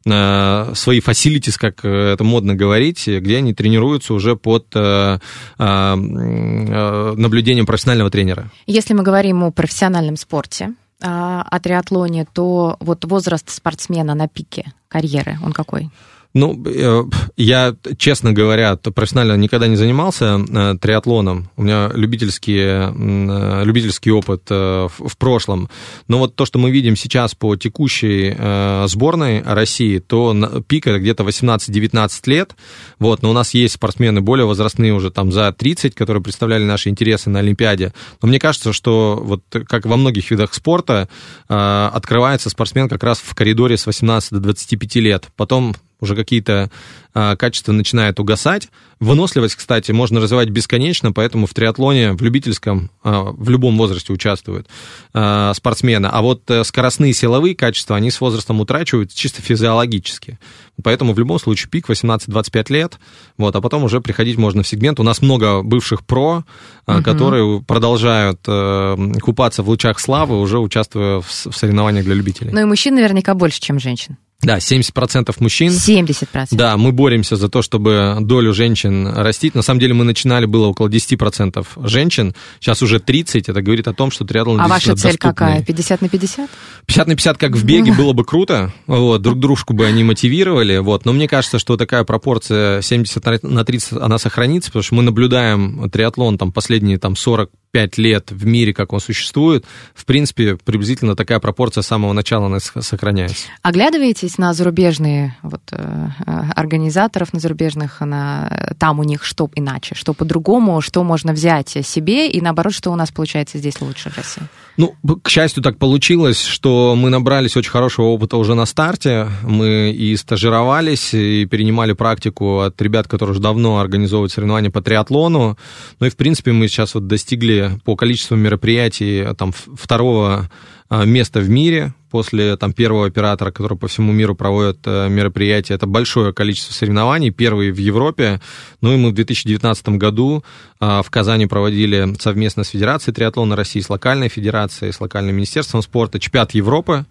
S2: э, свои facilities, как э, это модно говорить, где они тренируются уже под э, наблюдением профессионального тренера.
S1: Если мы говорим о профессиональном спорте, а, о триатлоне, то вот возраст спортсмена на пике карьеры, он какой?
S2: Ну, э, я, честно говоря, профессионально никогда не занимался э, триатлоном. У меня любительский, э, любительский опыт в прошлом. Но вот то, что мы видим сейчас по текущей сборной России, то пик это где-то 18-19 лет. Вот, но у нас есть спортсмены более возрастные уже там за 30, которые представляли наши интересы на Олимпиаде. Но мне кажется, что вот как во многих видах спорта открывается спортсмен как раз в коридоре с 18 до 25 лет. Потом уже какие-то а, качества начинают угасать. Выносливость, кстати, можно развивать бесконечно, поэтому в триатлоне, в любительском, а, в любом возрасте участвуют а, спортсмены. А вот э, скоростные силовые качества, они с возрастом утрачивают чисто физиологически. Поэтому в любом случае пик 18-25 лет, вот, а потом уже приходить можно в сегмент. У нас много бывших про, угу. которые продолжают э, купаться в лучах славы, уже участвуя в, в соревнованиях для любителей.
S1: Ну и мужчин наверняка больше, чем женщин.
S2: Да, 70% мужчин.
S1: 70%.
S2: Да, мы боремся за то, чтобы долю женщин растить. На самом деле мы начинали, было около 10% женщин, сейчас уже 30%. Это говорит о том, что триатлон
S1: А ваша цель
S2: доступный.
S1: какая? 50 на 50?
S2: 50 на 50, как в беге, было бы круто. Вот, друг дружку бы они мотивировали. Вот, но мне кажется, что такая пропорция 70 на 30, она сохранится, потому что мы наблюдаем триатлон там последние там 40 пять лет в мире, как он существует, в принципе, приблизительно такая пропорция с самого начала она сохраняется.
S1: Оглядываетесь на зарубежные вот, э, организаторов, на зарубежных, на, там у них что иначе, что по-другому, что можно взять себе, и наоборот, что у нас получается здесь лучше в России?
S2: Ну, к счастью, так получилось, что мы набрались очень хорошего опыта уже на старте. Мы и стажировались, и перенимали практику от ребят, которые уже давно организовывают соревнования по триатлону. Ну и, в принципе, мы сейчас вот достигли по количеству мероприятий там, второго а, место в мире после там, первого оператора, который по всему миру проводит э, мероприятия. Это большое количество соревнований, первые в Европе. Ну и мы в 2019 году а, в Казани проводили совместно с Федерацией триатлона России, с локальной федерацией, с локальным министерством спорта чемпионат Европы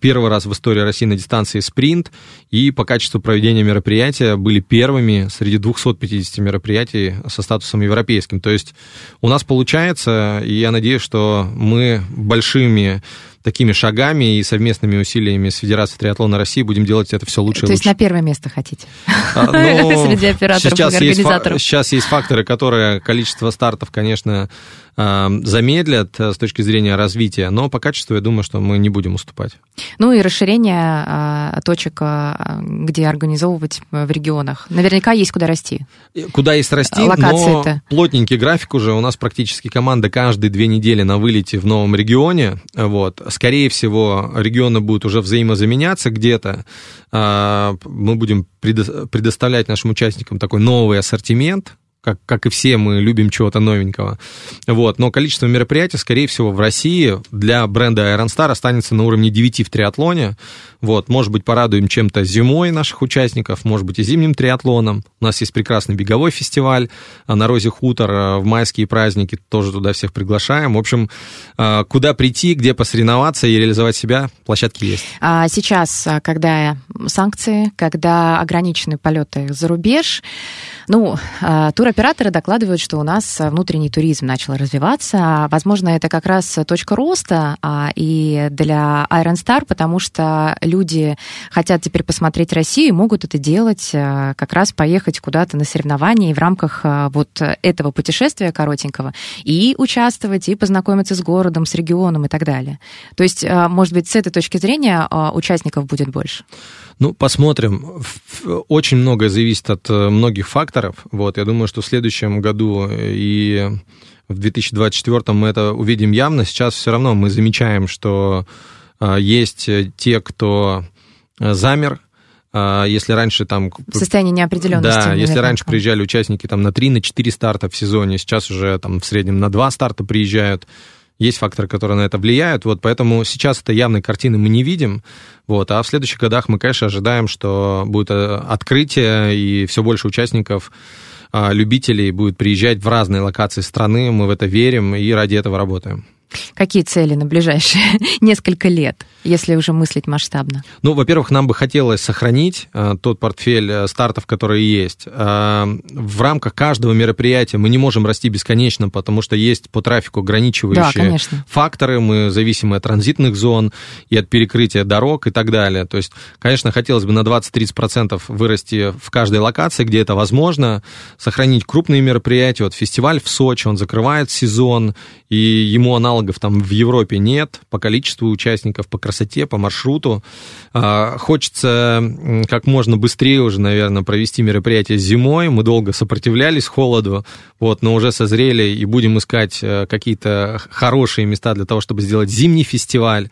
S2: первый раз в истории России на дистанции спринт, и по качеству проведения мероприятия были первыми среди 250 мероприятий со статусом европейским. То есть у нас получается, и я надеюсь, что мы большими такими шагами и совместными усилиями с Федерацией триатлона России будем делать это все лучше
S1: То
S2: и
S1: есть
S2: лучше.
S1: на первое место хотите?
S2: А, [LAUGHS] ну,
S1: Среди операторов и
S2: сейчас есть фа-
S1: организаторов.
S2: Сейчас есть факторы, которые количество стартов, конечно, а, замедлят э, с точки зрения развития, но по качеству я думаю, что мы не будем уступать.
S1: Ну и расширение а, точек, где организовывать в регионах. Наверняка есть куда расти.
S2: И Куда есть расти,
S1: Локации-то?
S2: но плотненький график уже. У нас практически команда каждые две недели на вылете в новом регионе. Вот. Скорее всего, регионы будут уже взаимозаменяться где-то. А, Мы будем предо- предоставлять нашим участникам такой новый ассортимент, как, как и все мы любим чего-то новенького. Вот. Но количество мероприятий, скорее всего, в России для бренда Iron Star останется на уровне 9 в триатлоне. Вот. Может быть, порадуем чем-то зимой наших участников, может быть, и зимним триатлоном. У нас есть прекрасный беговой фестиваль а, на Розе Хутор а, в майские праздники, тоже туда всех приглашаем. В общем, а, куда прийти, где посоревноваться и реализовать себя, площадки есть.
S1: А сейчас, когда санкции, когда ограничены полеты за рубеж, ну, а, туроператоры докладывают, что у нас а, внутренний туризм начал развиваться. Возможно, это как раз точка роста а, и для Iron Star, потому что люди хотят теперь посмотреть Россию и могут это делать, а, как раз поехать куда-то на соревнования и в рамках а, вот этого путешествия коротенького и участвовать, и познакомиться с городом, с регионом и так далее. То есть, а, может быть, с этой точки зрения а, участников будет больше.
S2: Ну, посмотрим. Очень многое зависит от э, многих факторов. Вот, я думаю, что в следующем году и в 2024 мы это увидим явно. Сейчас все равно мы замечаем, что э, есть э, те, кто э, замер. Если раньше там...
S1: Состояние неопределенности.
S2: Да, если раньше приезжали участники там на 3, на 4 старта в сезоне, сейчас уже там в среднем на 2 старта приезжают. Есть факторы, которые на это влияют, вот, поэтому сейчас этой явной картины мы не видим, вот, а в следующих годах мы, конечно, ожидаем, что будет э, открытие и все больше участников, а, любителей будет приезжать в разные локации страны, мы в это верим и ради этого работаем.
S1: Какие цели на ближайшие [LAUGHS] несколько лет, если уже мыслить масштабно?
S2: Ну, во-первых, нам бы хотелось сохранить э, тот портфель э, стартов, который есть. Э, в рамках каждого мероприятия мы не можем расти бесконечно, потому что есть по трафику
S1: Да,
S2: ограничивающие
S1: конечно.
S2: факторы, мы зависимы от транзитных зон и от перекрытия дорог и так далее. То есть, конечно, хотелось бы на 20-30% вырасти в каждой локации, где это возможно, сохранить крупные мероприятия. Вот фестиваль в Сочи, он закрывает сезон, и ему аналогов там в Европе нет по количеству участников, по красоте, по маршруту. А, Хочется как можно быстрее уже, наверное, провести мероприятие зимой. Мы долго сопротивлялись холоду, вот, но уже созрели и будем искать э, какие-то хорошие места для того, чтобы сделать зимний фестиваль.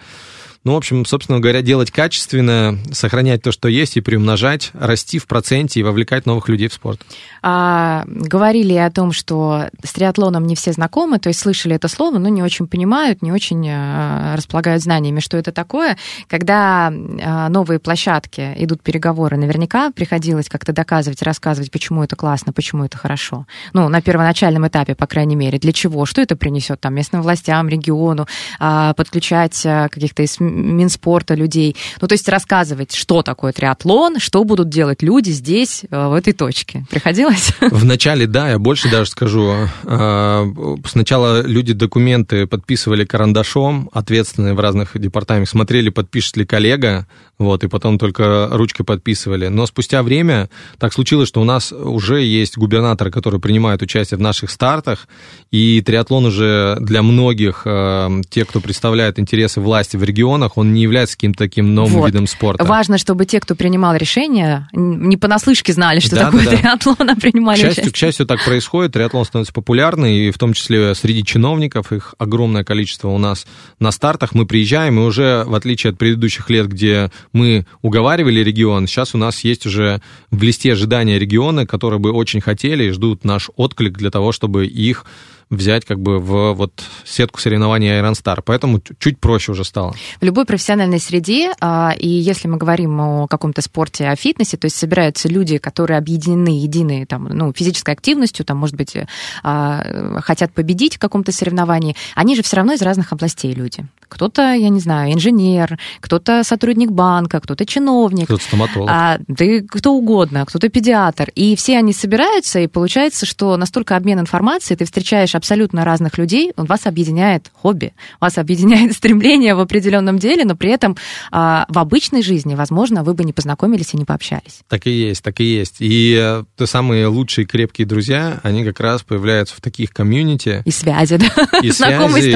S2: Ну, в общем, собственно говоря, делать качественно, сохранять то, что есть, и приумножать, расти в проценте и вовлекать новых людей в спорт.
S1: А, говорили о том, что с триатлоном не все знакомы, то есть слышали это слово, но не очень понимают, не очень а, располагают знаниями, что это такое. Когда а, новые площадки идут переговоры, наверняка приходилось как-то доказывать, рассказывать, почему это классно, почему это хорошо. Ну, на первоначальном этапе, по крайней мере, для чего, что это принесет там местным властям, региону, а, подключать каких-то из Минспорта людей. Ну, то есть рассказывать, что такое триатлон, что будут делать люди здесь, а, в этой точке. Приходилось? [LAUGHS]
S2: В начале, да, я больше даже скажу. А, Сначала люди документы подписывали карандашом, ответственные в разных департаментах, смотрели, подпишет ли коллега, вот, и потом только ручкой подписывали. Но спустя время так случилось, что у нас уже есть губернаторы, которые принимают участие в наших стартах, и триатлон уже для многих, э, тех, кто представляет интересы власти в регионах, он не является каким-то таким новым
S1: Вот.
S2: видом спорта.
S1: Важно, чтобы те, кто принимал решение, н- не понаслышке знали, что
S2: Да,
S1: такое
S2: да, да.
S1: триатлон, а
S2: К
S1: принимали
S2: счастью,
S1: участие.
S2: к счастью, так происходит. Триатлон становится популярный, и в том числе среди чиновников, их огромное количество у нас на стартах. Мы приезжаем, и уже, в отличие от предыдущих лет, где мы уговаривали регион, сейчас у нас есть уже в листе ожидания регионы, которые бы очень хотели и ждут наш отклик для того, чтобы их взять как бы в вот сетку соревнований Iron Star. Поэтому чуть проще уже стало.
S1: В любой профессиональной среде, а, и если мы говорим о каком-то спорте, о фитнесе, то есть собираются люди, которые объединены единой там, ну, физической активностью, там, может быть, а, хотят победить в каком-то соревновании, они же все равно из разных областей люди. Кто-то, я не знаю, инженер, кто-то сотрудник банка, кто-то чиновник.
S2: Кто-то стоматолог.
S1: А, да и кто угодно, кто-то педиатр. И все они собираются, и получается, что настолько обмен информацией, ты встречаешь абсолютно разных людей, он вас объединяет хобби, вас объединяет [LAUGHS] стремление в определенном деле, но при этом а, в обычной жизни, возможно, вы бы не познакомились и не пообщались.
S2: Так и есть, так и есть. И э, те самые лучшие крепкие друзья, они как раз появляются в таких комьюнити.
S1: И связи, да?
S2: И [LAUGHS] связи,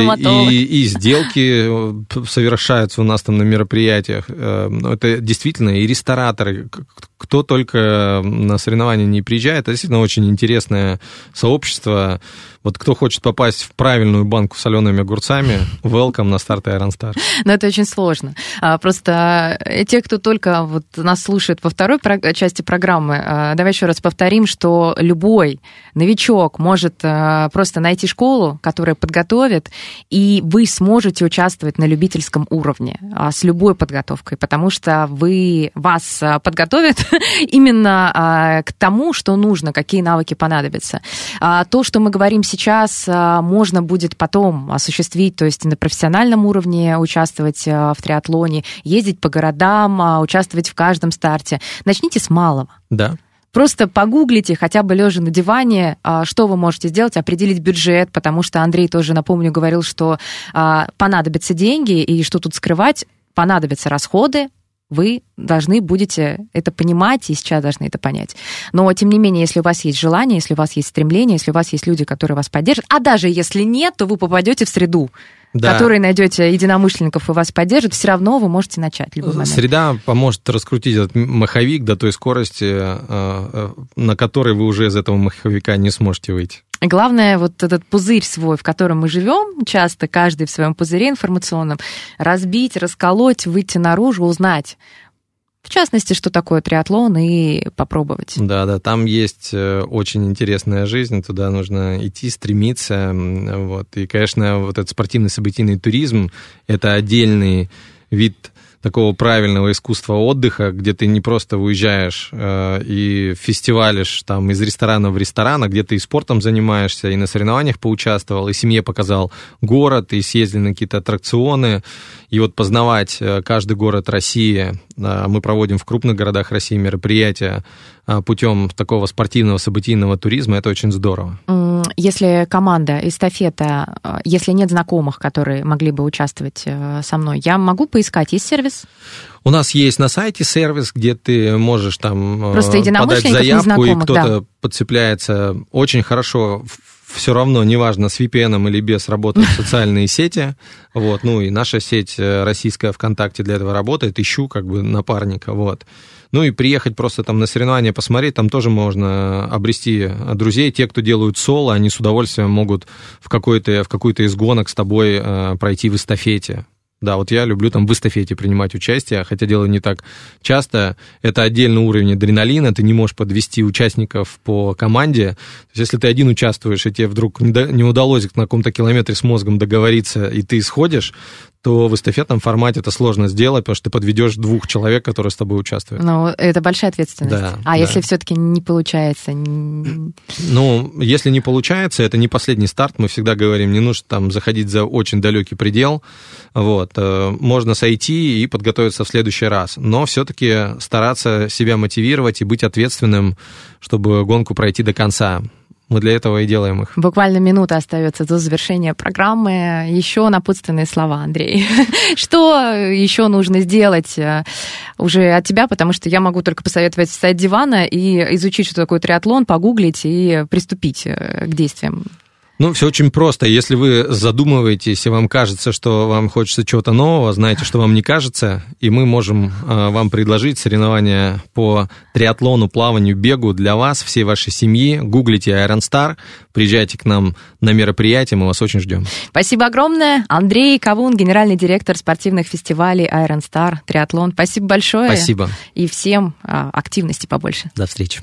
S2: и, и сделки совершаются у нас там на мероприятиях. Э, ну, Это действительно и рестораторы, кто только на соревнования не приезжает, это действительно очень интересное сообщество. Вот кто хочет попасть в правильную банку с солеными огурцами, [LAUGHS] welcome на старт Iron Star.
S1: Но это очень сложно. А, Просто э, те, кто только вот нас слушает во второй части программы, а, давай еще раз повторим, что любой новичок может а, просто найти школу, которая подготовит, и вы сможете участвовать на любительском уровне с любой подготовкой, потому что вы, вас подготовят [LAUGHS] именно а, к тому, что нужно, какие навыки понадобятся. А, То, что мы говорим сейчас, а, можно будет потом осуществить, то есть на профессиональном уровне участвовать в триатлоне, ездить по городам, участвовать в каждом старте. Начните с малого.
S2: Да.
S1: Просто погуглите, хотя бы лежа на диване, что вы можете сделать, определить бюджет, потому что Андрей тоже, напомню, говорил, что понадобятся деньги, и что тут скрывать, понадобятся расходы, вы должны будете это понимать, и сейчас должны это понять. Но, тем не менее, если у вас есть желание, если у вас есть стремление, если у вас есть люди, которые вас поддержат, а даже если нет, то вы попадете в среду,
S2: Да.
S1: в которой найдете единомышленников и вас поддержат, все равно вы можете начать в любой момент.
S2: Среда поможет раскрутить этот маховик до той скорости, э, э, на которой вы уже из этого маховика не сможете выйти.
S1: Главное, вот этот пузырь свой, в котором мы живем, часто каждый в своем пузыре информационном, разбить, расколоть, выйти наружу, узнать. В частности, что такое триатлон, и попробовать.
S2: Да, да, там есть э, очень интересная жизнь, туда нужно идти, стремиться. Вот. И, конечно, вот этот спортивный событийный туризм — это отдельный вид такого правильного искусства отдыха, где ты не просто уезжаешь э, и фестивалишь там из ресторана в ресторан, а где ты и спортом занимаешься, и на соревнованиях поучаствовал, и семье показал город, и съездили на какие-то аттракционы, и вот познавать э, каждый город России. э, Мы проводим в крупных городах России мероприятия путем такого спортивного событийного туризма, это очень здорово.
S1: Если команда, эстафета, э, если нет знакомых, которые могли бы участвовать э, со мной, я могу поискать, есть сервис?
S2: У нас есть на сайте сервис, где ты можешь там э,
S1: Просто
S2: подать заявку, и кто-то подцепляется. Очень хорошо, все равно, неважно, с VPN или без, работают [LAUGHS] социальные сети. Вот, ну и наша сеть э, российская ВКонтакте для этого работает. Ищу как бы напарника, вот. Ну и приехать просто там на соревнования посмотреть, там тоже можно обрести друзей. Те, кто делают соло, они с удовольствием могут в, какой-то, в какую-то из гонок с тобой э, пройти в эстафете. Да, вот я люблю там в эстафете принимать участие, хотя делаю не так часто. Это отдельный уровень адреналина, ты не можешь подвести участников по команде. То есть, если ты один участвуешь, и тебе вдруг не удалось на каком-то километре с мозгом договориться, и ты сходишь, то в эстафетном формате это сложно сделать, потому что ты подведешь двух человек, которые с тобой участвуют.
S1: Ну, это большая ответственность.
S2: Да,
S1: а
S2: да.
S1: если все-таки не получается?
S2: Ну, если не получается, это не последний старт. Мы всегда говорим, не нужно там заходить за очень далекий предел. Вот. э, Можно сойти и подготовиться в следующий раз. Но все-таки стараться себя мотивировать и быть ответственным, чтобы гонку пройти до конца. Мы для этого и делаем их.
S1: Буквально минута остается до завершения программы. Еще напутственные слова, Андрей. [LAUGHS] Что еще нужно сделать э, уже от тебя, потому что я могу только посоветовать встать с дивана и изучить, что такое триатлон, погуглить и приступить э, к действиям.
S2: Ну, все очень просто. Если вы задумываетесь, и вам кажется, что вам хочется чего-то нового, знаете, что вам не кажется, и мы можем э, вам предложить соревнования по триатлону, плаванию, бегу для вас, всей вашей семьи. Гуглите Iron Star, приезжайте к нам на мероприятие, мы вас очень ждем.
S1: Спасибо огромное. Андрей Кавун, генеральный директор спортивных фестивалей Iron Star, триатлон. Спасибо большое.
S2: Спасибо.
S1: И всем а, активности побольше.
S2: До встречи.